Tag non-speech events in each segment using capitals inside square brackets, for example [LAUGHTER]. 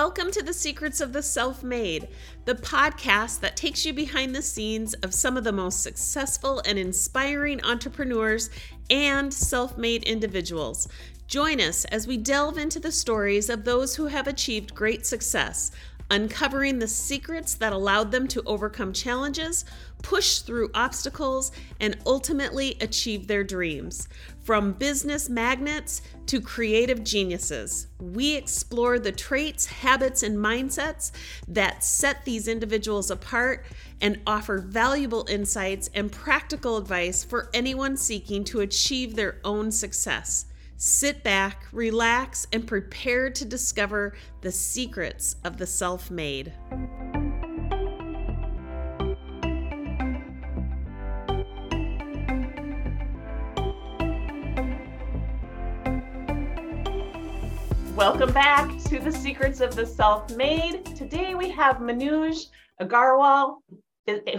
Welcome to the Secrets of the Self Made, the podcast that takes you behind the scenes of some of the most successful and inspiring entrepreneurs and self made individuals. Join us as we delve into the stories of those who have achieved great success, uncovering the secrets that allowed them to overcome challenges, push through obstacles, and ultimately achieve their dreams. From business magnets to creative geniuses, we explore the traits, habits, and mindsets that set these individuals apart and offer valuable insights and practical advice for anyone seeking to achieve their own success. Sit back, relax, and prepare to discover the secrets of the self made. Welcome back to the Secrets of the Self Made. Today we have Manuj Aggarwal,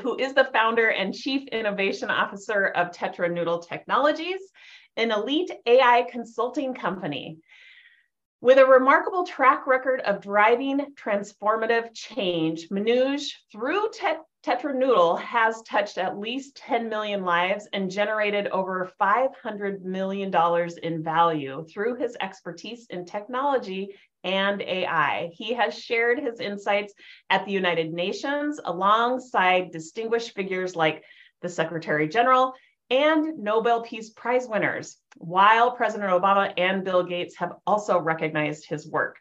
who is the founder and chief innovation officer of TetraNoodle Technologies an elite AI consulting company. With a remarkable track record of driving transformative change, Manuj, through TetraNoodle, has touched at least 10 million lives and generated over $500 million in value through his expertise in technology and AI. He has shared his insights at the United Nations alongside distinguished figures like the Secretary General and Nobel Peace Prize winners, while President Obama and Bill Gates have also recognized his work.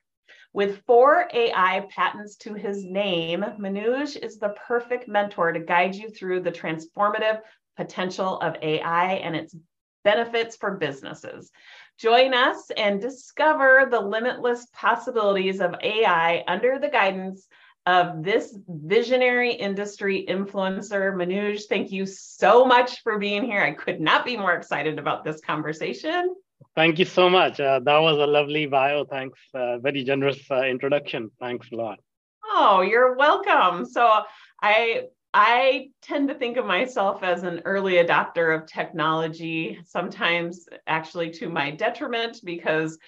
With four AI patents to his name, Manuj is the perfect mentor to guide you through the transformative potential of AI and its benefits for businesses. Join us and discover the limitless possibilities of AI under the guidance of this visionary industry influencer. Manuj, thank you so much for being here. I could not be more excited about this conversation. Thank you so much. Uh, that was a lovely bio. Thanks. Uh, very generous uh, introduction. Thanks a lot. Oh, you're welcome. So I I tend to think of myself as an early adopter of technology, sometimes actually to my detriment because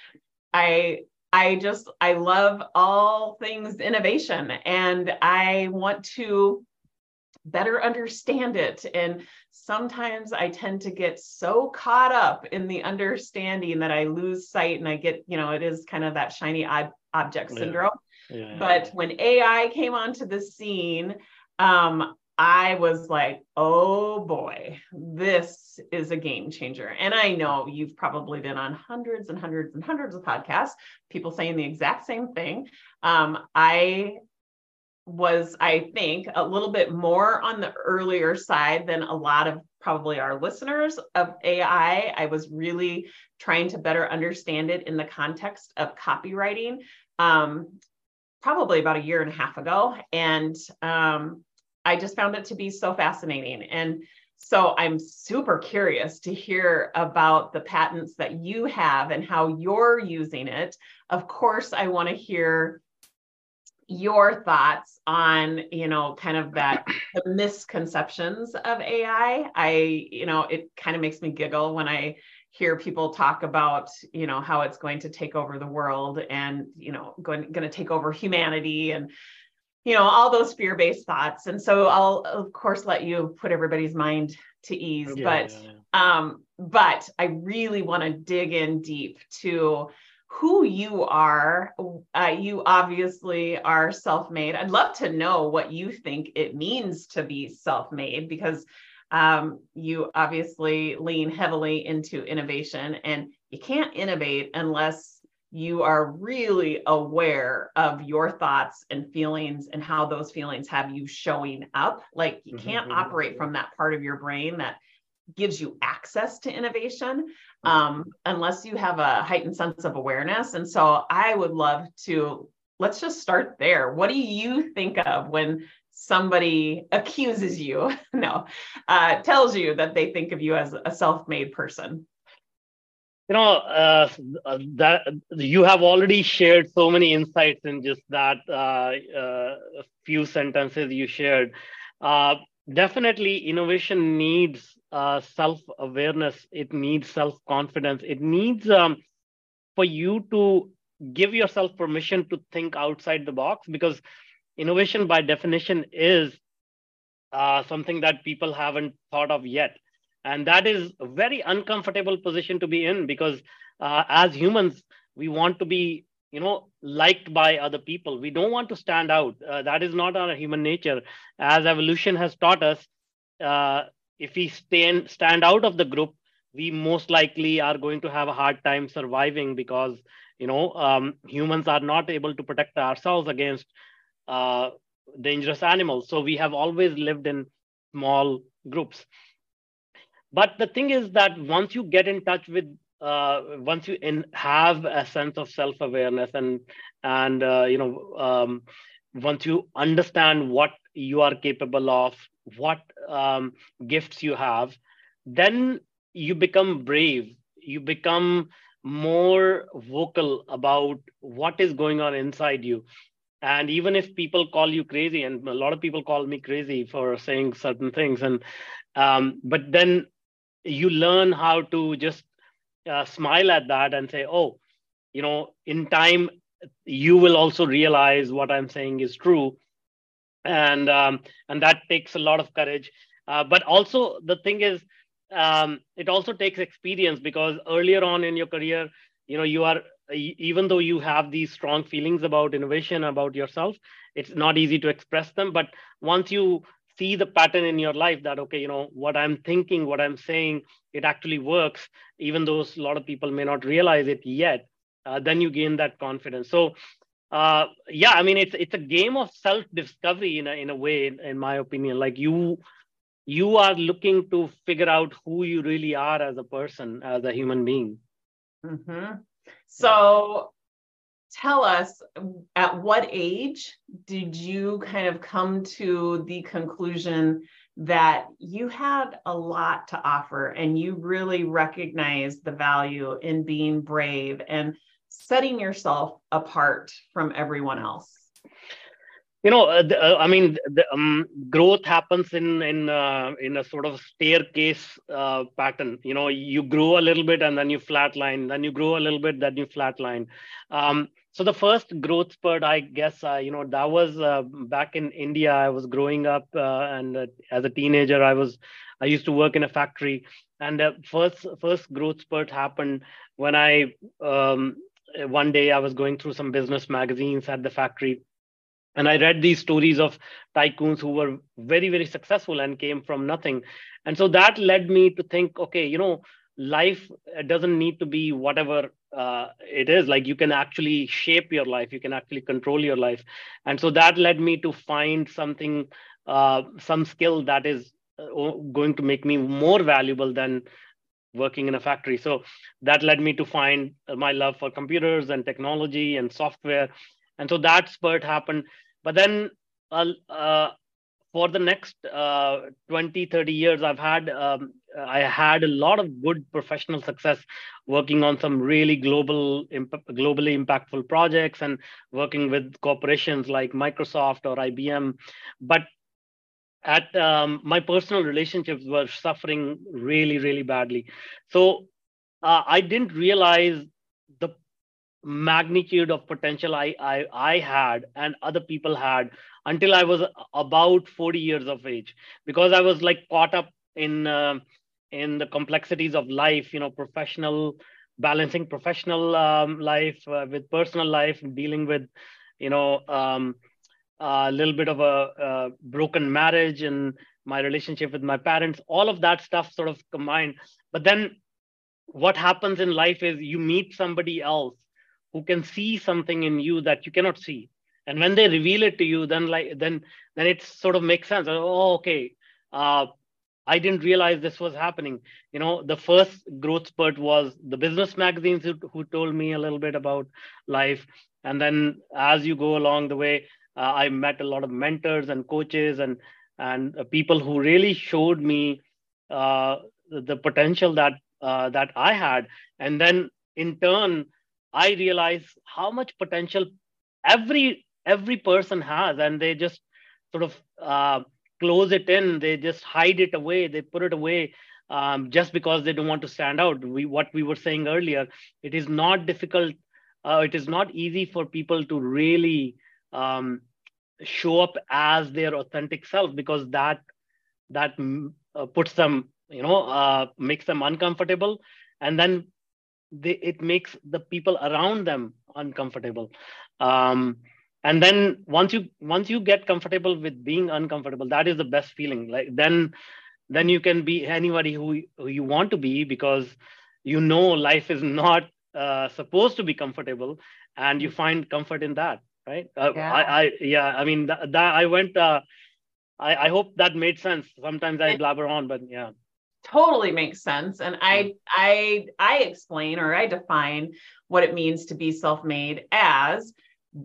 I I just I love all things innovation and I want to better understand it and sometimes I tend to get so caught up in the understanding that I lose sight and I get you know it is kind of that shiny ob- object syndrome yeah. Yeah. but when AI came onto the scene um, I was like, oh boy, this is a game changer. And I know you've probably been on hundreds and hundreds and hundreds of podcasts, people saying the exact same thing. Um, I was, I think, a little bit more on the earlier side than a lot of probably our listeners of AI. I was really trying to better understand it in the context of copywriting. Um, probably about a year and a half ago. And um, I just found it to be so fascinating. And so I'm super curious to hear about the patents that you have and how you're using it. Of course, I want to hear your thoughts on, you know, kind of that [COUGHS] the misconceptions of AI. I, you know, it kind of makes me giggle when I hear people talk about, you know, how it's going to take over the world and, you know, going, going to take over humanity and you know all those fear-based thoughts and so i'll of course let you put everybody's mind to ease yeah, but yeah, yeah. um but i really want to dig in deep to who you are uh, you obviously are self-made i'd love to know what you think it means to be self-made because um, you obviously lean heavily into innovation and you can't innovate unless you are really aware of your thoughts and feelings and how those feelings have you showing up. Like you mm-hmm, can't mm-hmm. operate from that part of your brain that gives you access to innovation um, unless you have a heightened sense of awareness. And so I would love to let's just start there. What do you think of when somebody accuses you? [LAUGHS] no, uh, tells you that they think of you as a self made person? you know uh, uh, that you have already shared so many insights in just that uh, uh few sentences you shared uh, definitely innovation needs uh, self awareness it needs self confidence it needs um, for you to give yourself permission to think outside the box because innovation by definition is uh, something that people haven't thought of yet. And that is a very uncomfortable position to be in because uh, as humans we want to be you know liked by other people. We don't want to stand out. Uh, that is not our human nature. As evolution has taught us uh, if we stand stand out of the group we most likely are going to have a hard time surviving because you know um, humans are not able to protect ourselves against uh, dangerous animals. So we have always lived in small groups. But the thing is that once you get in touch with uh, once you in, have a sense of self-awareness and and uh, you know um, once you understand what you are capable of what um, gifts you have then you become brave. You become more vocal about what is going on inside you. And even if people call you crazy and a lot of people call me crazy for saying certain things and um, but then you learn how to just uh, smile at that and say oh you know in time you will also realize what i'm saying is true and um, and that takes a lot of courage. Uh, but also the thing is um, it also takes experience because earlier on in your career you know you are even though you have these strong feelings about innovation about yourself it's not easy to express them. But once you see the pattern in your life that okay you know what i'm thinking what i'm saying it actually works even though a lot of people may not realize it yet uh, then you gain that confidence. So uh, yeah i mean it's it's a game of self discovery in a, in a way in, in my opinion. Like you you are looking to figure out who you really are as a person as a human being. Mm-hmm. so tell us at what age did you kind of come to the conclusion that you had a lot to offer and you really recognized the value in being brave and setting yourself apart from everyone else? You know uh, the, uh, i mean the, um, growth happens in in uh, in a sort of staircase uh, pattern. You know you grow a little bit and then you flatline then you grow a little bit then you flatline. Um, so the first growth spurt i guess uh, you know that was uh, back in india. I was growing up and as a teenager i was i used to work in a factory. And the first first growth spurt happened when i um, one day i was going through some business magazines at the factory and i read these stories of tycoons who were very very successful and came from nothing. And so that led me to think okay you know life doesn't need to be whatever uh, it is. Like you can actually shape your life. You can actually control your life. And so that led me to find something uh, some skill that is uh, going to make me more valuable than working in a factory. So that led me to find my love for computers and technology and software. And so that spurt happened. But then uh, uh, for the next uh, 20 30 years i've had um, i had a lot of good professional success working on some really global imp- globally impactful projects and working with corporations like microsoft or ibm but at um, my personal relationships were suffering really really badly. So uh, i didn't realize the magnitude of potential I, I i had and other people had until i was about 40 years of age. Because i was like caught up in uh, in the complexities of life you know professional balancing professional um, life uh, with personal life dealing with you know um, a little bit of a, broken marriage and my relationship with my parents all of that stuff sort of combined. But then what happens in life is you meet somebody else who can see something in you that you cannot see. And when they reveal it to you then like then then it sort of makes sense. Oh okay. Uh, i didn't realize this was happening. You know the first growth spurt was the business magazines who, who told me a little bit about life. And then as you go along the way uh, i met a lot of mentors and coaches and and uh, people who really showed me uh, the, potential that uh, that i had and then in turn I realized how much potential every every person has, and they just sort of uh, close it in. They just hide it away. They put it away um, just because they don't want to stand out. We what we were saying earlier. It is not difficult uh, it is not easy for people to really um, show up as their authentic self because that that mm, uh, puts them you know uh, makes them uncomfortable. And then they, it makes the people around them uncomfortable. Um, and then once you once you get comfortable with being uncomfortable that is the best feeling. Like then then you can be anybody who, who you want to be because you know life is not uh, supposed to be comfortable and you mm-hmm. find comfort in that right? Uh, yeah. I, I yeah i mean that, that i went uh, I, I hope that made sense. Sometimes i blabber on but yeah. Totally makes sense. And i i i explain or i define what it means to be self-made as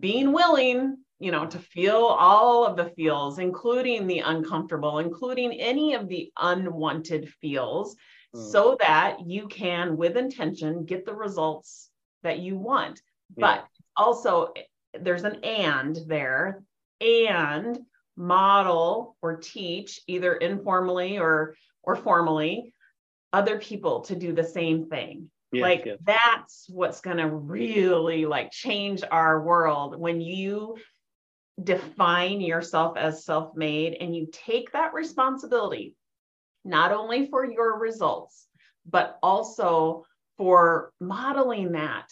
being willing you know to feel all of the feels including the uncomfortable including any of the unwanted feels mm. so that you can with intention get the results that you want. Yeah. but also there's an and there. And model or teach either informally or or formally other people to do the same thing. Yes, like yes. that's what's going to really like change our world. When you define yourself as self-made and you take that responsibility not only for your results but also for modeling that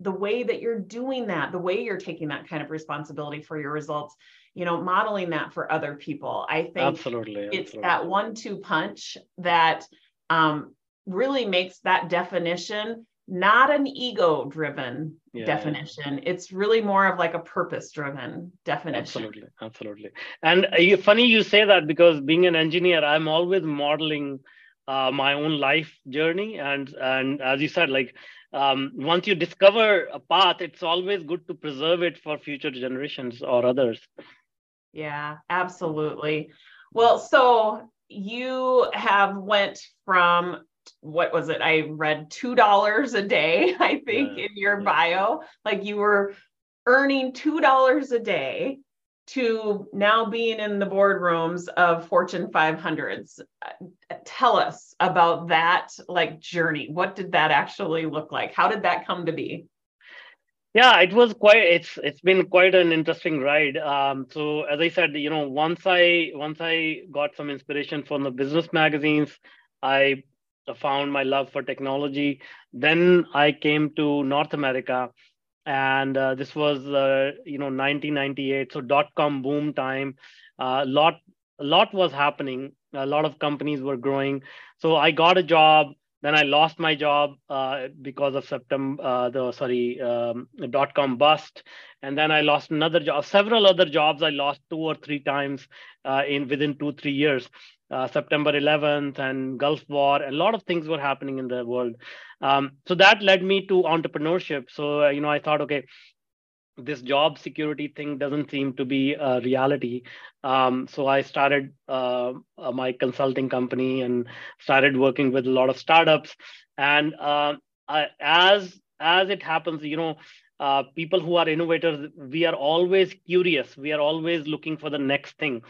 the way that you're doing that the way you're taking that kind of responsibility for your results you know modeling that for other people. I think absolutely, absolutely. it's that one two punch that um, really makes that definition not an ego driven yeah, definition. It's really more of like a purpose driven definition. Absolutely absolutely. And uh, funny you say that because being an engineer i'm always modeling uh, my own life journey and and as you said like um, once you discover a path it's always good to preserve it for future generations or others yeah, absolutely. Well, so you have went from what was it? I read two dollars a day, I think, yeah, in your yeah. bio. Like you were earning two dollars a day to now being in the boardrooms of Fortune 500s. Tell us about that like journey. What did that actually look like? How did that come to be? yeah it was quite it's it's been quite an interesting ride um, so as i said you know once i once i got some inspiration from the business magazines i found my love for technology then i came to north america and uh, this was uh, you know 1998 so dot com boom time. A uh, lot a lot was happening. A lot of companies were growing. So i got a job. Then I lost my job uh, because of September, uh, the sorry, um, dot com bust, and then I lost another job. Several other jobs I lost two or three times uh, in within two three years. Uh, September 11th and Gulf War, a lot of things were happening in the world. Um, so that led me to entrepreneurship. So uh, you know, I thought, okay, this job security thing doesn't seem to be a reality. Um, so I started uh, uh, my consulting company and started working with a lot of startups. And uh, I, as as it happens, you know, uh, people who are innovators, we are always curious. We are always looking for the next thing.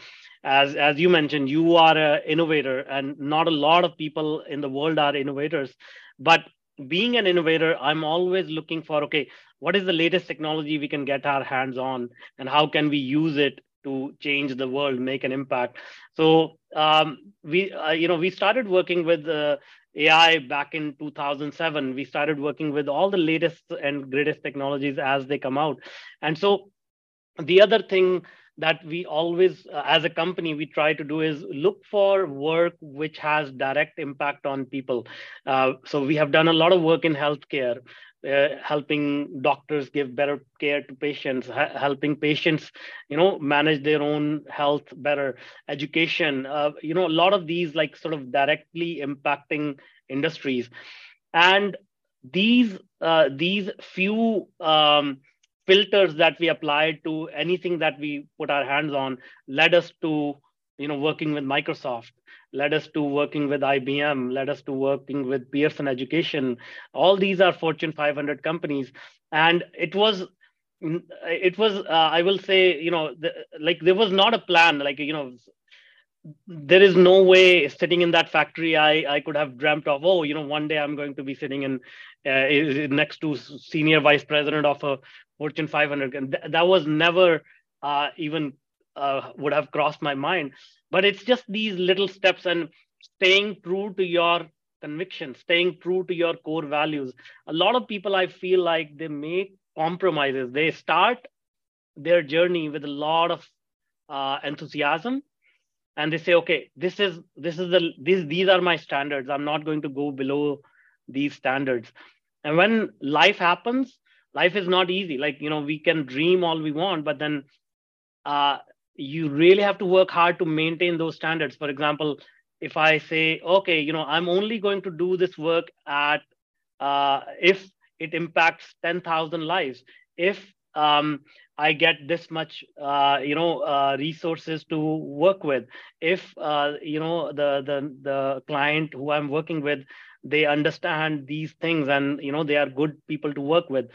As as you mentioned, you are an innovator, and not a lot of people in the world are innovators. But being an innovator, I'm always looking for okay, what is the latest technology we can get our hands on and how can we use it to change the world make an impact so um, we uh, you know we started working with uh, ai back in 2007 we started working with all the latest and greatest technologies as they come out. And so the other thing that we always uh, as a company we try to do is look for work which has direct impact on people. Uh, so we have done a lot of work in healthcare uh, helping doctors give better care to patients ha- helping patients you know manage their own health better education uh, you know a lot of these like sort of directly impacting industries. And these uh, these few um, filters that we applied to anything that we put our hands on led us to you know working with microsoft led us to working with IBM, led us to working with Pearson Education. All these are Fortune 500 companies. And it was, it was, uh, I will say, you know, the, like there was not a plan, like, you know, there is no way sitting in that factory I, I could have dreamt of oh you know one day i'm going to be sitting in uh, next to senior vice president of a fortune 500 and th- that was never uh, even uh, would have crossed my mind. But it's just these little steps and staying true to your conviction staying true to your core values. A lot of people i feel like they make compromises. They start their journey with a lot of uh, enthusiasm and they say okay this is this is the these these are my standards. I'm not going to go below these standards. And when life happens life is not easy. Like you know we can dream all we want but then uh, you really have to work hard to maintain those standards for example if i say okay you know i'm only going to do this work at uh, if it impacts 10000 lives if um, I get this much, uh, you know, uh, resources to work with. If uh, you know the the the client who I'm working with, they understand these things, and you know they are good people to work with.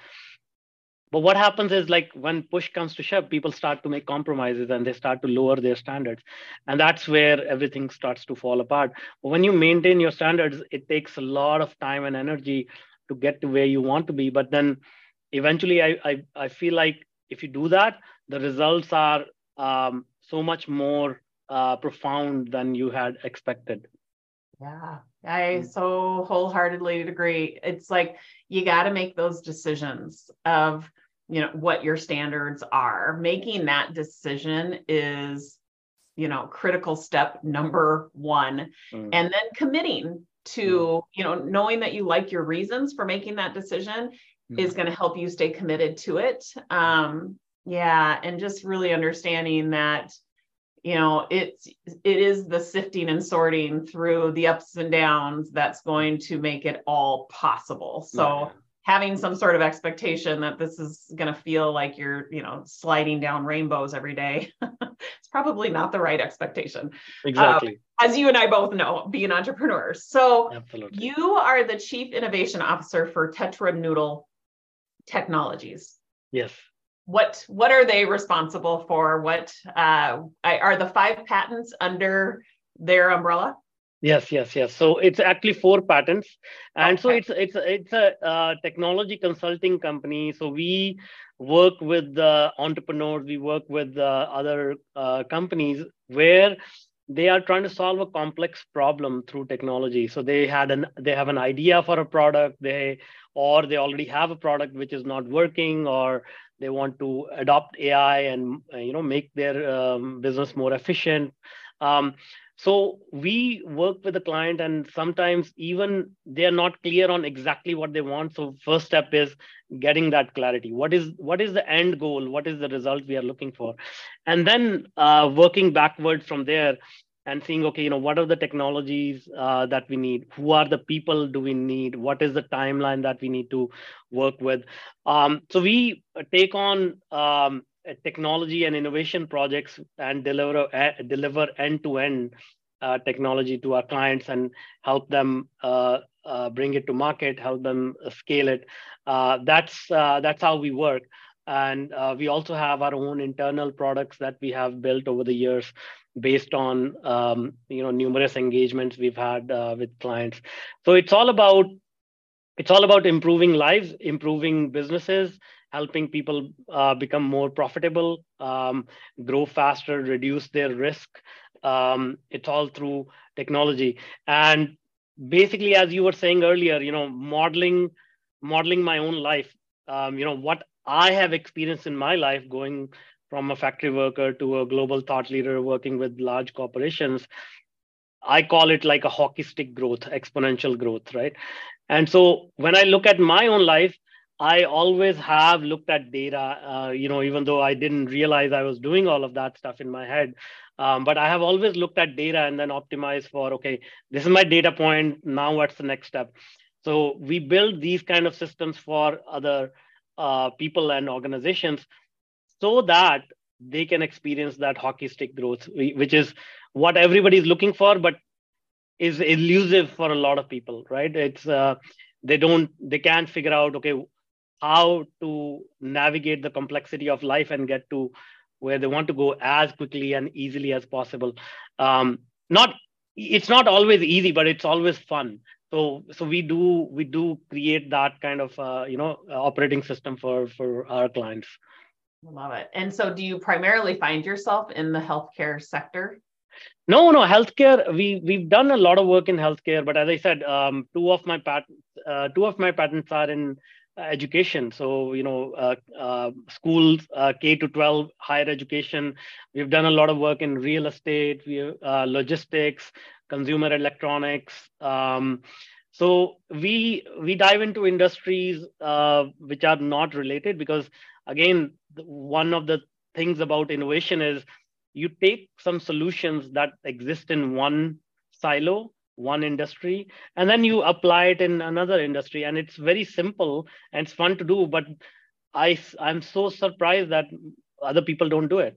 But what happens is like when push comes to shove, people start to make compromises and they start to lower their standards, and that's where everything starts to fall apart. But when you maintain your standards, it takes a lot of time and energy to get to where you want to be. But then eventually, I I, I feel like if you do that, the results are um, so much more uh, profound than you had expected. Yeah, I hmm. so wholeheartedly agree. It's like you got to make those decisions of you know what your standards are. Making that decision is you know critical step number one, mm. and then committing to mm. you know knowing that you like your reasons for making that decision mm-hmm. is going to help you stay committed to it. Um, yeah, and just really understanding that you know it's it is the sifting and sorting through the ups and downs that's going to make it all possible so yeah. having some sort of expectation that this is going to feel like you're you know sliding down rainbows every day [LAUGHS] it's probably not the right expectation exactly um, as you and i both know being entrepreneurs so Absolutely. you are the chief innovation officer for tetranoodle technologies. Yes. What what are they responsible for? What uh, are the five patents under their umbrella? Yes, yes, yes. So it's actually four patents, and okay. so it's it's it's a uh, technology consulting company. So we work with the entrepreneurs, we work with uh, other uh, companies where they are trying to solve a complex problem through technology so they had an they have an idea for a product they or they already have a product which is not working or they want to adopt ai and you know make their um, business more efficient. Um, so we work with the client and sometimes even they are not clear on exactly what they want. So first step is getting that clarity. What is what is the end goal? What is the result we are looking for? And then uh, working backwards from there and seeing okay you know what are the technologies uh, that we need? Who are the people do we need? What is the timeline that we need to work with? Um, so we take on um, technology and innovation projects and deliver uh, deliver end to end technology to our clients and help them uh, uh, bring it to market help them scale it. Uh, that's uh, that's how we work and we also have our own internal products that we have built over the years based on um, you know numerous engagements we've had uh, with clients. So it's all about it's all about improving lives improving businesses helping people uh, become more profitable um, grow faster reduce their risk. Um, it's all through technology. And basically as you were saying earlier you know modeling modeling my own life um, you know what i have experienced in my life going from a factory worker to a global thought leader working with large corporations i call it like a hockey stick growth exponential growth right? And so when i look at my own life i always have looked at data uh, you know even though i didn't realize i was doing all of that stuff in my head um, but i have always looked at data and then optimized for okay this is my data point now what's the next step so we build these kind of systems for other uh, people and organizations so that they can experience that hockey stick growth, which is what everybody is looking for, but is elusive for a lot of people, right? It's uh, they don't they can't figure out okay how to navigate the complexity of life and get to where they want to go as quickly and easily as possible. Um, not it's not always easy, but it's always fun. So so we do we do create that kind of uh, you know operating system for for our clients. Love it. And so, do you primarily find yourself in the healthcare sector? No, no, healthcare. We we've done a lot of work in healthcare, but as I said, um, two of my patents, uh, two of my patents are in education. So you know, uh, uh, schools, uh, K to twelve, higher education. We've done a lot of work in real estate, we uh, logistics, consumer electronics. Um, so we we dive into industries uh, which are not related because again, one of the things about innovation is you take some solutions that exist in one silo one industry and then you apply it in another industry and it's very simple and it's fun to do but i i'm so surprised that other people don't do it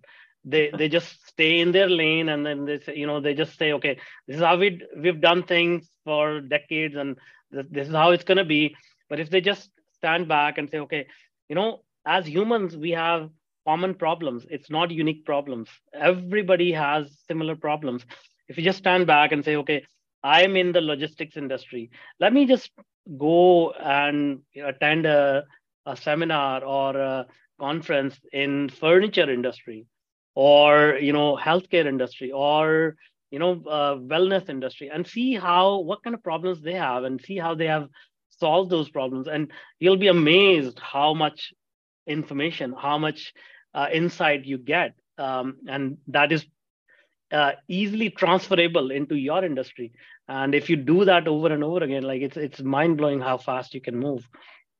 they they just stay in their lane and then they say, you know they just say okay this is how we we've done things for decades and this is how it's going to be. But if they just stand back and say okay you know as humans we have common problems. It's not unique problems. Everybody has similar problems. If you just stand back and say okay I'm in the logistics industry. Let me just go and attend a, a seminar or a conference in furniture industry or you know healthcare industry or you know uh, wellness industry and see how what kind of problems they have and see how they have solved those problems. And you'll be amazed how much information how much uh, insight you get. Um, and that is uh, easily transferable into your industry. And if you do that over and over again like it's it's mind blowing how fast you can move.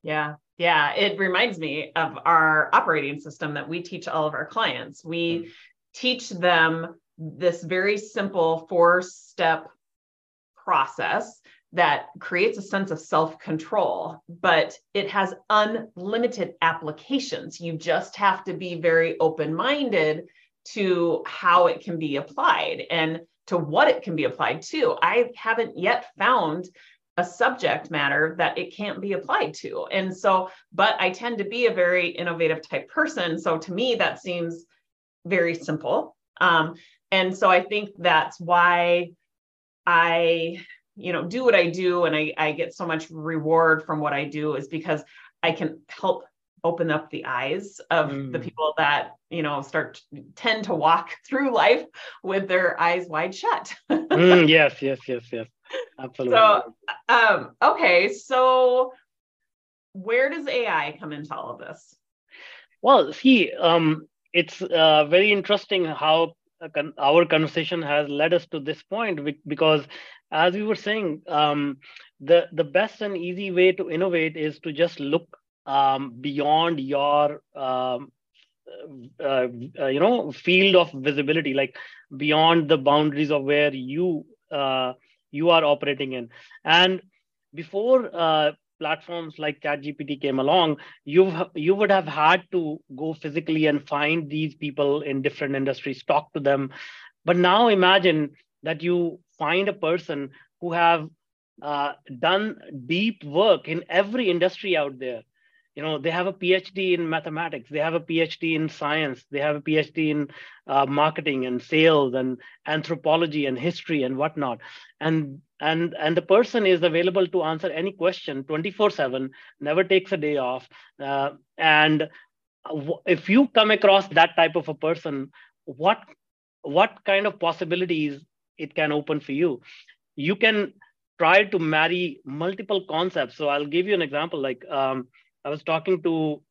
Yeah yeah it reminds me of our operating system that we teach all of our clients we mm-hmm. teach them this very simple four step process that creates a sense of self control, but it has unlimited applications. You just have to be very open minded to how it can be applied and to what it can be applied to. I haven't yet found a subject matter that it can't be applied to. And so, but I tend to be a very innovative type person. So to me, that seems very simple. Um, and so I think that's why I, you know, do what I do and I, I get so much reward from what I do is because I can help open up the eyes of mm. the people that you know start tend to walk [LAUGHS] through life with their eyes wide shut [LAUGHS] mm, yes yes yes yes absolutely. So um okay so where does ai come into all of this? Well see um it's uh, very interesting how our conversation has led us to this point because as we were saying um, the the best and easy way to innovate is to just look um, beyond your um, uh, uh, you know field of visibility like beyond the boundaries of where you uh, you are operating in and before uh, platforms like ChatGPT came along, you you would have had to go physically and find these people in different industries, talk to them. But now imagine that you find a person who have uh, done deep work in every industry out there you know they have a phd in mathematics they have a phd in science they have a phd in uh, marketing and sales and anthropology and history and whatnot. And and and the person is available to answer any question 24 7 never takes a day off. Uh, and if you come across that type of a person what what kind of possibilities it can open for you? You can try to marry multiple concepts. So i'll give you an example like um, I was talking to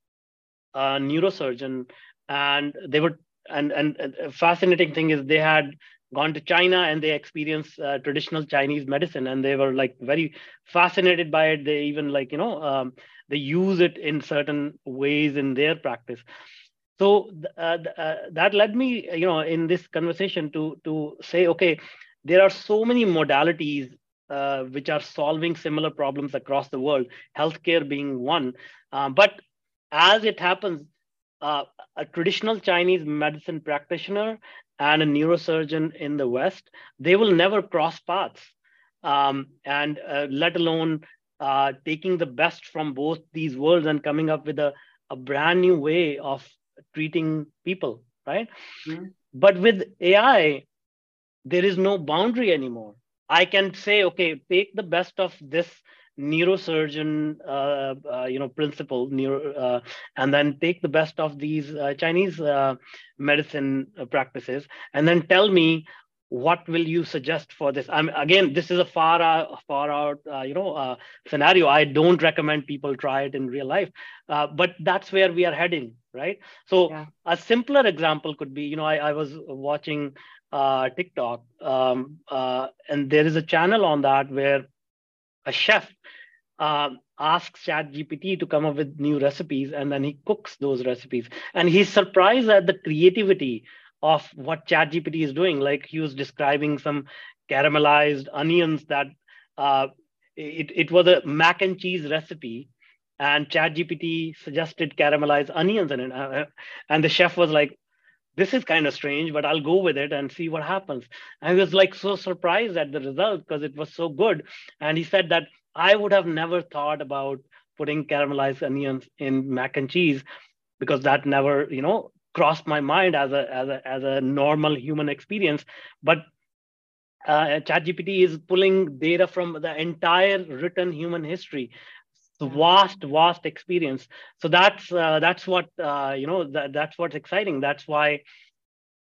a neurosurgeon, and they were and and a fascinating thing is they had gone to China and they experienced uh, traditional Chinese medicine, and they were like very fascinated by it. They even like you know um, they use it in certain ways in their practice. So uh, uh, that led me, you know, in this conversation to to say, okay, there are so many modalities uh, which are solving similar problems across the world, healthcare being one. Uh, but as it happens, uh, a traditional Chinese medicine practitioner and a neurosurgeon in the West, they will never cross paths, um, and uh, let alone uh, taking the best from both these worlds and coming up with a, a brand new way of treating people. right? Mm-hmm. But with AI, there is no boundary anymore. I can say, okay, take the best of this neurosurgeon, uh, uh, you know, principle, neuro, uh, and then take the best of these uh, Chinese uh, medicine uh, practices, and then tell me what will you suggest for this? I'm again this is a far out far out uh, you know uh, scenario. I don't recommend people try it in real life uh, but that's where we are heading right? So yeah. a simpler example could be you know i, I was watching uh, tiktok um, uh, and there is a channel on that where a chef um, asks ChatGPT to come up with new recipes and then he cooks those recipes and he's surprised at the creativity of what ChatGPT is doing. Like he was describing some caramelized onions that uh, it, it was a mac and cheese recipe and ChatGPT suggested caramelized onions in it. Uh, and the chef was like, this is kind of strange, but I'll go with it and see what happens. I was like so surprised at the result because it was so good. And he said that I would have never thought about putting caramelized onions in mac and cheese because that never, you know, crossed my mind as a as a as a normal human experience but uh, ChatGPT is pulling data from the entire written human history, the vast, vast experience. So that's uh, that's what uh, you know. That, that's what's exciting. That's why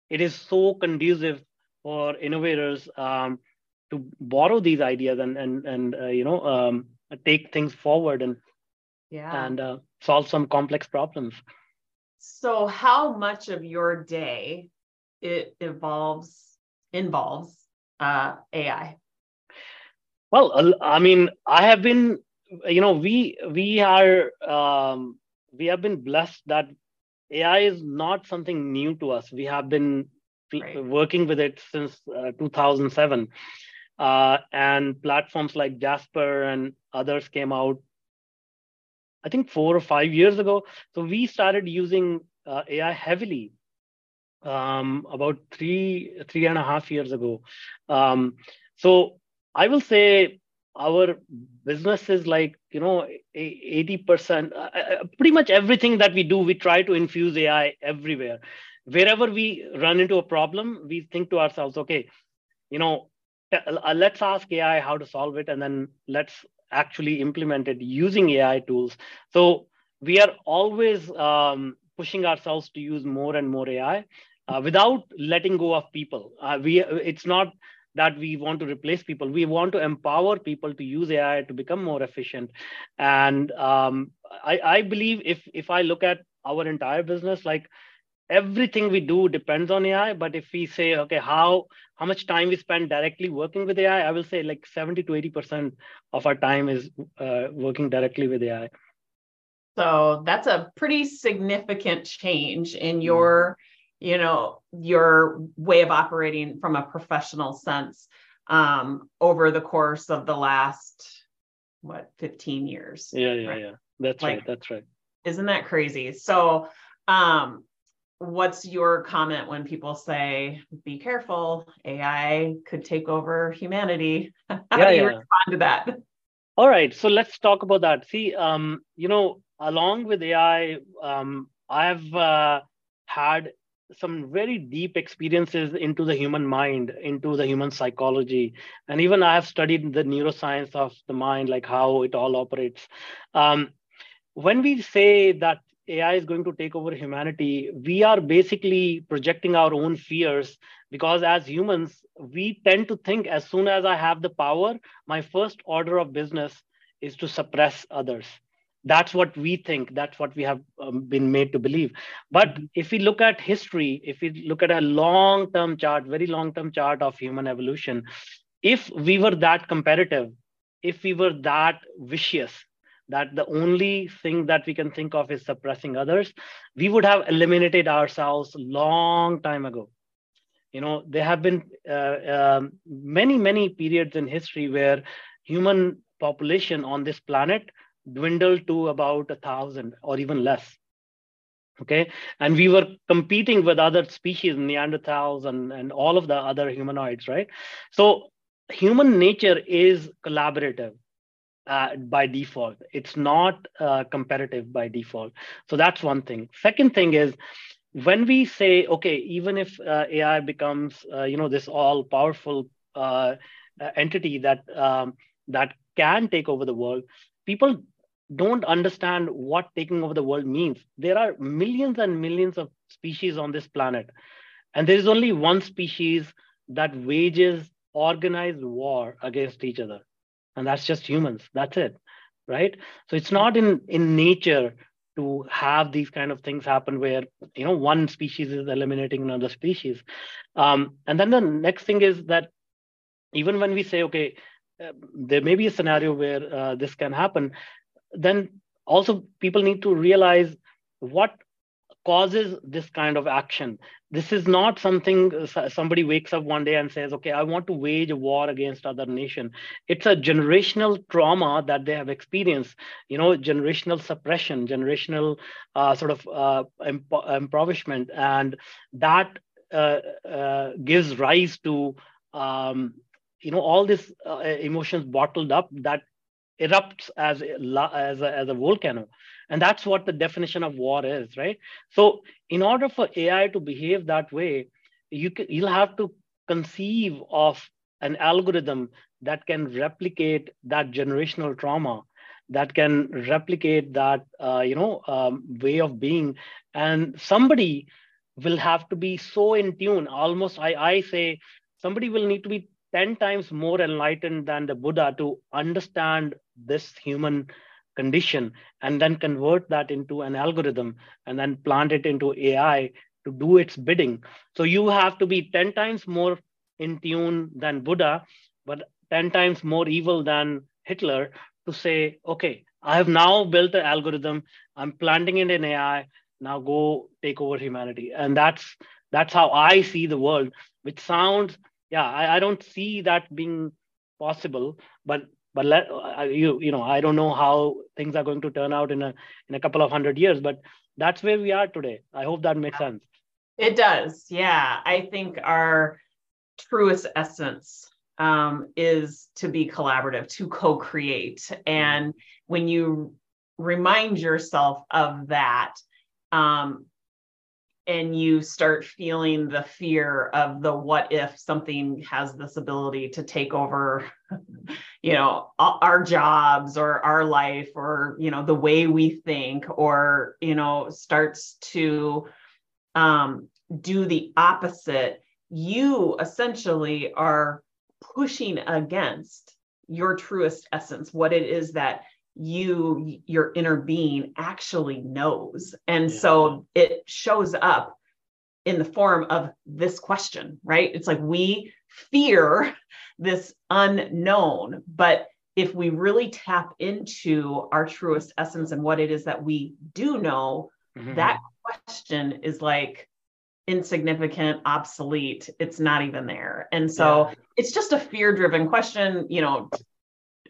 it is so conducive for innovators um, to borrow these ideas and and and uh, you know um, take things forward and yeah and uh, solve some complex problems. So, how much of your day it evolves involves uh, AI? Well, I mean, I have been, you know, we we are um, we have been blessed that AI is not something new to us. We have been right. working with it since uh, 2007, uh, and platforms like Jasper and others came out I think four or five years ago. So we started using uh, AI heavily um, about three three and a half years ago. Um, so I will say our business is like you know 80% uh, uh, pretty much everything that we do we try to infuse ai everywhere wherever we run into a problem we think to ourselves okay you know uh, let's ask ai how to solve it and then let's actually implemented using AI tools. So we are always um, pushing ourselves to use more and more AI uh, without letting go of people. Uh, we it's not that we want to replace people. We want to empower people to use AI to become more efficient. And um, I, I believe if if I look at our entire business, like everything we do depends on AI. But if we say, okay, how how much time we spend directly working with AI, I will say like 70 to 80% of our time is uh, working directly with AI. So that's a pretty significant change in mm-hmm. your, you know, your way of operating from a professional sense um, over the course of the last what 15 years. Yeah, yeah, right? yeah. That's like, right. That's right. Isn't that crazy? So um what's your comment when people say be careful ai could take over humanity [LAUGHS] how yeah, do you yeah. respond to that all right so let's talk about that see um, you know along with ai um, i've uh, had some very deep experiences into the human mind into the human psychology and even i have studied the neuroscience of the mind like how it all operates um, when we say that AI is going to take over humanity, we are basically projecting our own fears because as humans, we tend to think as soon as I have the power, my first order of business is to suppress others. That's what we think. That's what we have um, been made to believe. But if we look at history, if we look at a long term chart, very long term chart of human evolution, if we were that competitive, if we were that vicious, that the only thing that we can think of is suppressing others, we would have eliminated ourselves long time ago. You know, there have been uh, um, many, many periods in history where human population on this planet dwindled to about a thousand or even less. Okay, and we were competing with other species, Neanderthals and, and all of the other humanoids, right? So human nature is collaborative uh, by default. It's not uh, competitive by default. So that's one thing. Second thing is, when we say, okay, even if uh, AI becomes, uh, you know, this all powerful uh, entity that um, that can take over the world, people don't understand what taking over the world means. There are millions and millions of species on this planet, and there is only one species that wages organized war against each other, and that's just humans. That's it, right? So it's not in in nature to have these kind of things happen where you know one species is eliminating another species um, and then the next thing is that even when we say okay uh, there may be a scenario where uh, this can happen then also people need to realize what causes this kind of action. This is not something somebody wakes up one day and says, okay, I want to wage a war against other nation. It's a generational trauma that they have experienced, you know, generational suppression, generational uh, sort of uh, impoverishment. And that uh, uh, gives rise to, um, you know, all these uh, emotions bottled up that erupts as a, as a, as a volcano. And that's what the definition of war is right? So in order for ai to behave that way you can, you'll have to conceive of an algorithm that can replicate that generational trauma that can replicate that uh, you know um, way of being. And somebody will have to be so in tune. Almost i i say somebody will need to be 10 times more enlightened than the Buddha to understand this human condition and then convert that into an algorithm and then plant it into AI to do its bidding. So you have to be 10 times more in tune than Buddha, but 10 times more evil than Hitler to say, okay, I have now built an algorithm, I'm planting it in AI, now go take over humanity. And that's that's how I see the world, which sounds yeah I, I don't see that being possible but but let you you know i don't know how things are going to turn out in a in a couple of hundred years but that's where we are today. I hope that makes sense. It does. Yeah i think our truest essence um, is to be collaborative to co-create. And when you remind yourself of that um, and you start feeling the fear of the what if something has this ability to take over [LAUGHS] you know our jobs or our life or you know the way we think or you know starts to um, do the opposite you essentially are pushing against your truest essence what it is that you your inner being actually knows and yeah. so it shows up in the form of this question right it's like we fear [LAUGHS] this unknown but if we really tap into our truest essence and what it is that we do know mm-hmm. that question is like insignificant obsolete it's not even there and so yeah. it's just a fear driven question you know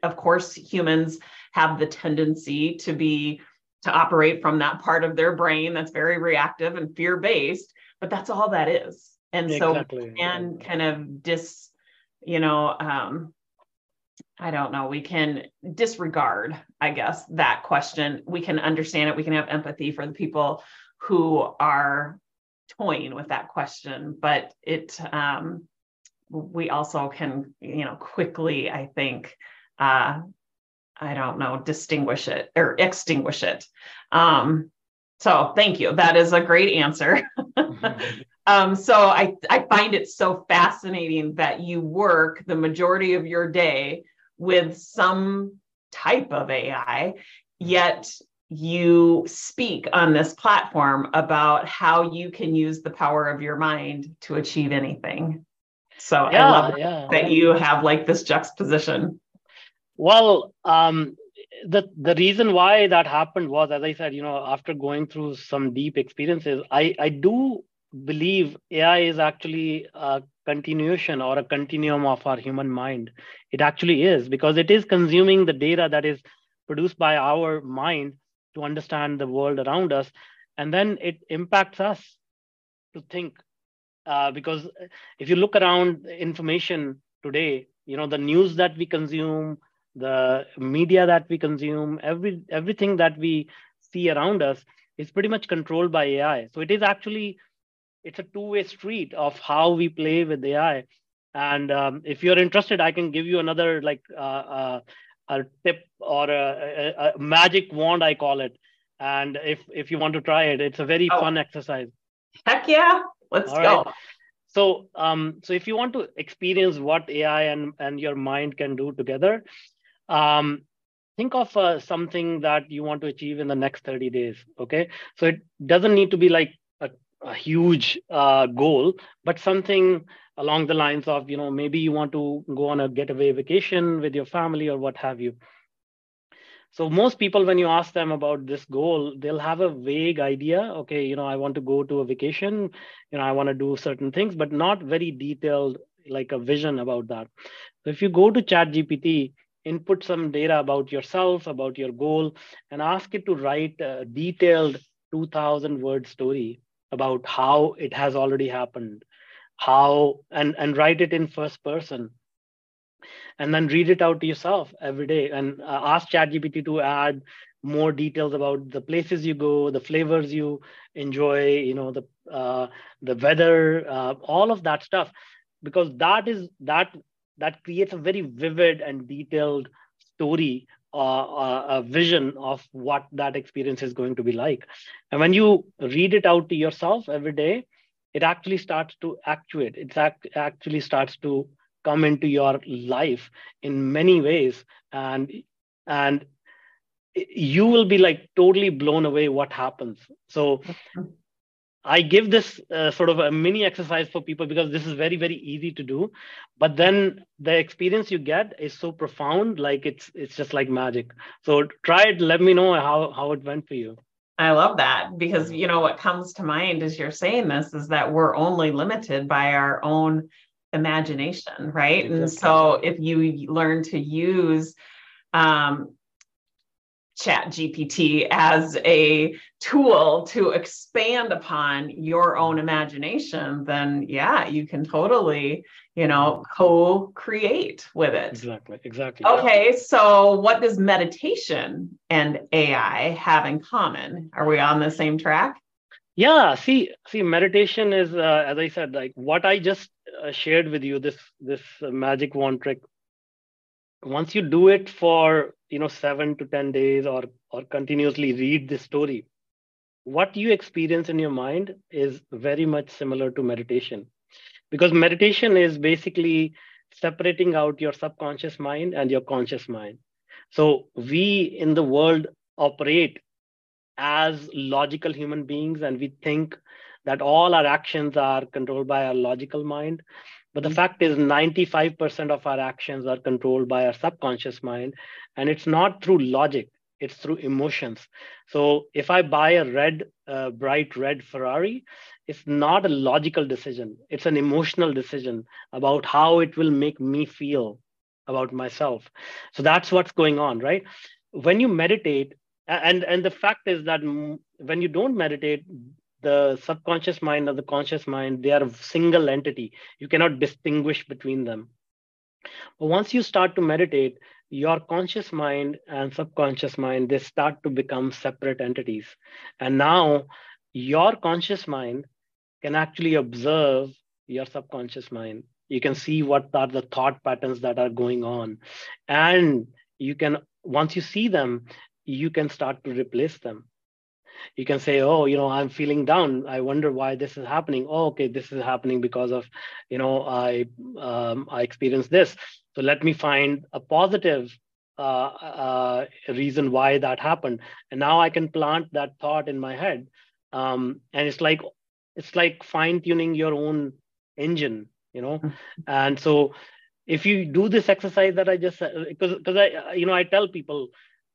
of course humans have the tendency to be to operate from that part of their brain that's very reactive and fear based but that's all that is. And exactly. so and kind of dis you know um i don't know we can disregard i guess that question. We can understand it. We can have empathy for the people who are toying with that question but it um we also can you know quickly i think uh I don't know, distinguish it or extinguish it. Um, so thank you. That is a great answer. Mm-hmm. [LAUGHS] um, so I, I find it so fascinating that you work the majority of your day with some type of AI, yet you speak on this platform about how you can use the power of your mind to achieve anything. So yeah, I love yeah. that you have like this juxtaposition. Well, um, the the reason why that happened was, as I said, you know, after going through some deep experiences, I I do believe AI is actually a continuation or a continuum of our human mind. It actually is because it is consuming the data that is produced by our mind to understand the world around us, and then it impacts us to think. Uh, because if you look around information today, you know the news that we consume, the media that we consume, every everything that we see around us is pretty much controlled by AI. So it is actually it's a two-way street of how we play with AI. And um, if you're interested, I can give you another like uh, uh, a tip or a, a, a, magic wand, I call it. And if if you want to try it, it's a very oh. fun exercise. Heck yeah, let's All go. Right. So um, so if you want to experience what AI and and your mind can do together, um, think of uh, something that you want to achieve in the next 30 days. Okay, so it doesn't need to be like a huge uh, goal, but something along the lines of, you know, maybe you want to go on a getaway vacation with your family or what have you. So most people, when you ask them about this goal, they'll have a vague idea. Okay, you know, I want to go to a vacation. You know, I want to do certain things, but not very detailed, like a vision about that. So if you go to ChatGPT, input some data about yourself, about your goal, and ask it to write a detailed 2,000 word story about how it has already happened how and and write it in first person and then read it out to yourself every day and uh, ask ChatGPT to add more details about the places you go, the flavors you enjoy, you know, the uh, the weather, uh, all of that stuff, because that is that that creates a very vivid and detailed story uh, a vision of what that experience is going to be like. And when you read it out to yourself every day, it actually starts to actuate. It act- actually starts to come into your life in many ways, and and you will be like totally blown away what happens. So [LAUGHS] I give this uh, sort of a mini exercise for people because this is very, very easy to do. But then the experience you get is so profound, like it's it's just like magic. So try it. Let me know how how it went for you. I love that because you know what comes to mind as you're saying this is that we're only limited by our own imagination, right? Exactly. And so if you learn to use um, chat gpt as a tool to expand upon your own imagination then yeah you can totally you know co-create with it. Exactly exactly. Okay so what does meditation and ai have in common? Are we on the same track? Yeah see see meditation is uh, as i said like what i just uh, shared with you this this uh, magic wand trick once you do it for you know seven to ten days or or continuously read this story what you experience in your mind is very much similar to meditation. Because meditation is basically separating out your subconscious mind and your conscious mind. So we in the world operate as logical human beings and we think that all our actions are controlled by our logical mind but the mm-hmm. fact is, 95% of our actions are controlled by our subconscious mind. And it's not through logic, it's through emotions. So if I buy a red, uh, bright red Ferrari, it's not a logical decision. It's an emotional decision about how it will make me feel about myself. So that's what's going on, right? When you meditate, and and the fact is that when you don't meditate the subconscious mind and the conscious mind they are a single entity. You cannot distinguish between them. But once you start to meditate your conscious mind and subconscious mind they start to become separate entities. And now your conscious mind can actually observe your subconscious mind. You can see what are the thought patterns that are going on. And you can once you see them you can start to replace them you can say oh you know i'm feeling down. I wonder why this is happening. Oh okay this is happening because of you know i um, i experienced this. So let me find a positive uh, uh, reason why that happened. And now i can plant that thought in my head. Um, and it's like it's like fine tuning your own engine you know? Mm-hmm. and so if you do this exercise that i just because because i you know i tell people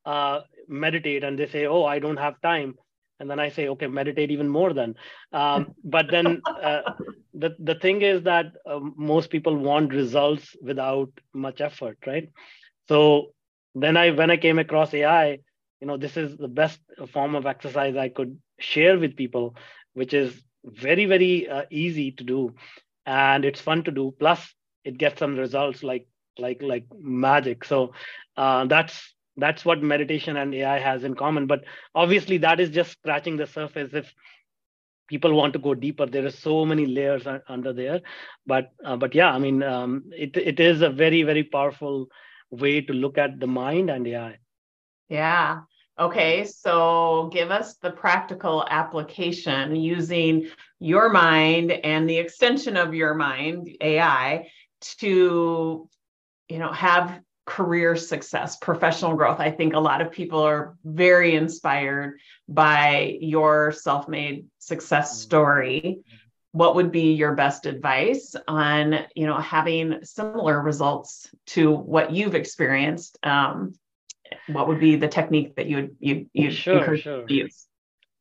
uh, meditate and they say oh i don't have time and then i say okay meditate even more then. Um, but then uh, the, the thing is that uh, most people want results without much effort right? So then i when i came across ai you know this is the best form of exercise i could share with people which is very very uh, easy to do. And it's fun to do. Plus it gets some results like like like magic. So uh, that's that's what meditation and ai has in common. But obviously that is just scratching the surface. If people want to go deeper there are so many layers under there. But uh, but yeah i mean um, it, it is a very very powerful way to look at the mind and ai yeah. Okay so give us the practical application using your mind and the extension of your mind ai to you know have career success, professional growth. I think a lot of people are very inspired by your self made success mm-hmm. story. What would be your best advice on, you know, having similar results to what you've experienced? Um, what would be the technique that you would you you sure, sure. use?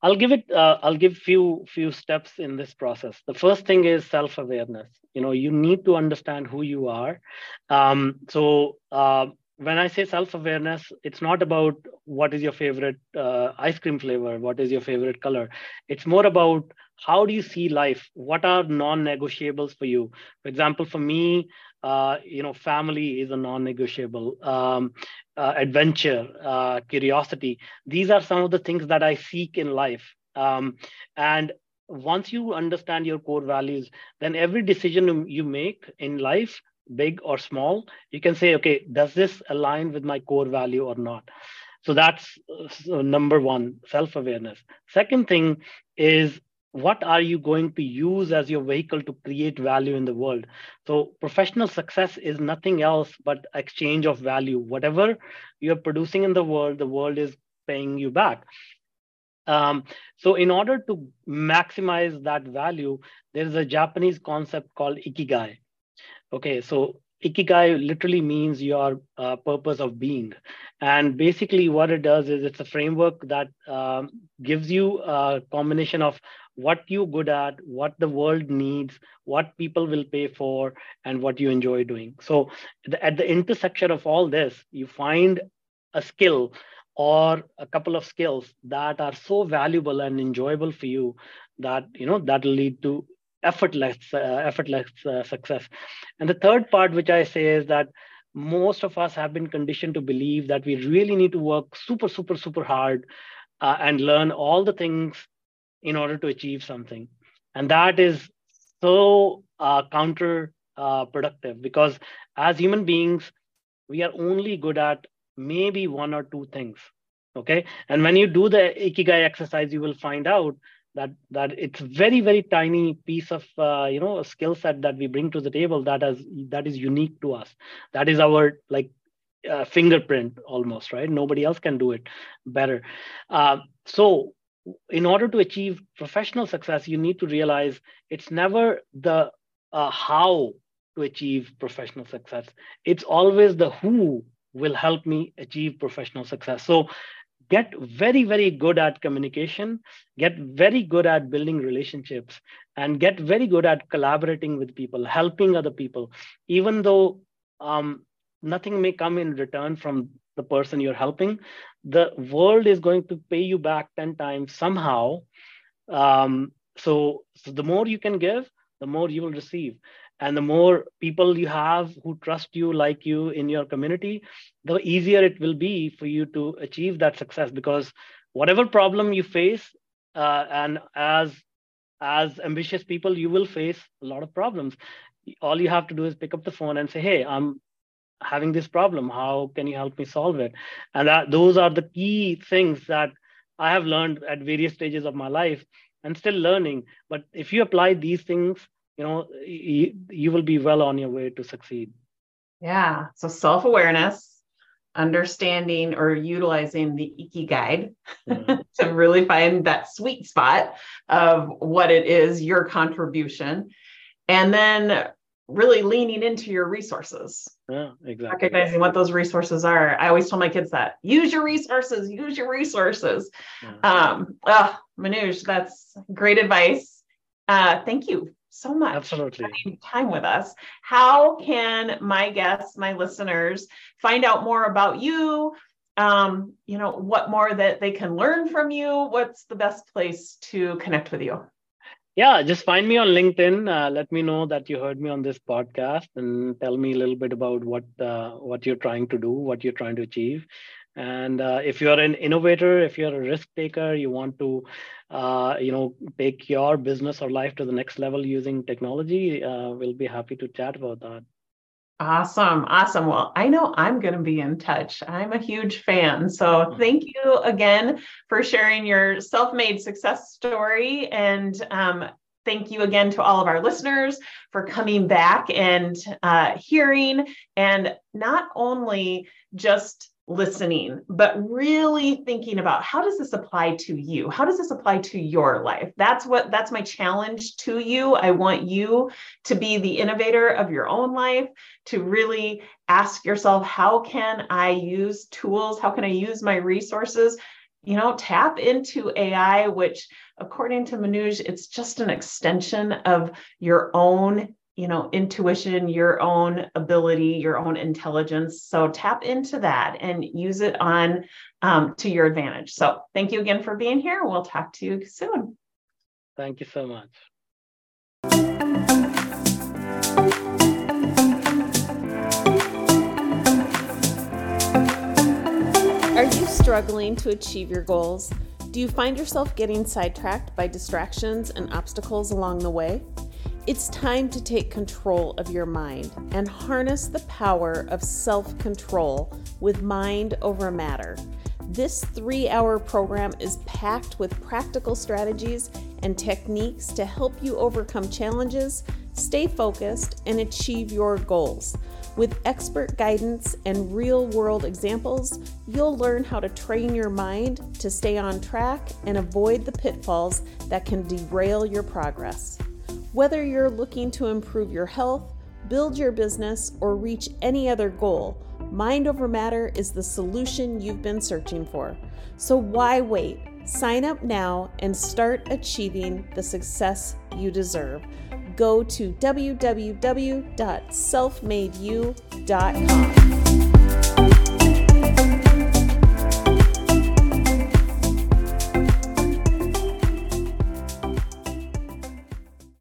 I'll give it. Uh, I'll give few few steps in this process. The first thing is self awareness. You know, you need to understand who you are. Um, so uh, when I say self awareness, it's not about what is your favorite uh, ice cream flavor, what is your favorite color. It's more about how do you see life. What are non negotiables for you? For example, for me, uh, you know, family is a non-negotiable. Um, uh, adventure, uh, curiosity. These are some of the things that I seek in life. Um, and once you understand your core values, then every decision you make in life, big or small, you can say, okay, does this align with my core value or not? So that's number one, self-awareness. Second thing is what are you going to use as your vehicle to create value in the world so professional success is nothing else but exchange of value whatever you're producing in the world the world is paying you back um, so in order to maximize that value there's a japanese concept called ikigai okay so ikigai literally means your uh, purpose of being and basically what it does is it's a framework that um, gives you a combination of what you're good at, what the world needs, what people will pay for, and what you enjoy doing. So at the intersection of all this, you find a skill or a couple of skills that are so valuable and enjoyable for you that you know that will lead to effortless uh, effortless uh, success and the third part which i say is that most of us have been conditioned to believe that we really need to work super super super hard uh, and learn all the things in order to achieve something. And that is so counterproductive because as human beings, we are only good at maybe one or two things. Okay. And when you do the Ikigai exercise, you will find out that that it's very very tiny piece of uh, you know a skill set that we bring to the table that is that is unique to us that is our like uh, fingerprint almost right nobody else can do it better uh, so in order to achieve professional success, you need to realize it's never the uh, how to achieve professional success. It's always the who will help me achieve professional success. So get very, very good at communication, get very good at building relationships, and get very good at collaborating with people, helping other people, even though um, nothing may come in return from the person you're helping. The world is going to pay you back 10 times somehow. Um, so, so the more you can give the more you will receive and the more people you have who trust you like you in your community the easier it will be for you to achieve that success because whatever problem you face uh, and as as ambitious people you will face a lot of problems. All you have to do is pick up the phone and say hey i'm having this problem. How can you help me solve it? And that those are the key things that i have learned at various stages of my life and still learning. But if you apply these things you know you, you will be well on your way to succeed yeah so self-awareness understanding or utilizing the ikigai mm-hmm. [LAUGHS] to really find that sweet spot of what it is your contribution and then really leaning into your resources. Yeah, exactly. Recognizing what those resources are. I always tell my kids that use your resources, use your resources. Yeah. Um, oh, Manuj, that's great advice. Uh, thank you so much Absolutely. time with us. How can my guests, my listeners, find out more about you? Um, you know, what more that they can learn from you? What's the best place to connect with you? yeah just find me on linkedin uh, let me know that you heard me on this podcast and tell me a little bit about what uh, what you're trying to do what you're trying to achieve And uh, if you're an innovator, if you're a risk taker, you want to, uh, you know, take your business or life to the next level using technology, uh, we'll be happy to chat about that. Awesome. Awesome. Well, I know I'm going to be in touch. I'm a huge fan. So mm-hmm. thank you again for sharing your self made success story. And um, thank you again to all of our listeners for coming back and uh, hearing and not only just listening, but really thinking about how does this apply to you? How does this apply to your life? That's what that's my challenge to you. I want you to be the innovator of your own life, to really ask yourself, how can I use tools? How can I use my resources? You know, tap into AI, which according to Manuj, it's just an extension of your own you know intuition your own ability your own intelligence. So tap into that and use it on um, to your advantage. So thank you again for being here. We'll talk to you soon. Thank you so much. Are you struggling to achieve your goals? Do you find yourself getting sidetracked by distractions and obstacles along the way it's time to take control of your mind and harness the power of self control with mind over matter. This three hour program is packed with practical strategies and techniques to help you overcome challenges, stay focused, and achieve your goals. With expert guidance and real world examples, you'll learn how to train your mind to stay on track and avoid the pitfalls that can derail your progress. Whether you're looking to improve your health, build your business, or reach any other goal, Mind Over Matter is the solution you've been searching for. So why wait? Sign up now and start achieving the success you deserve. Go to www.selfmadeyou.com.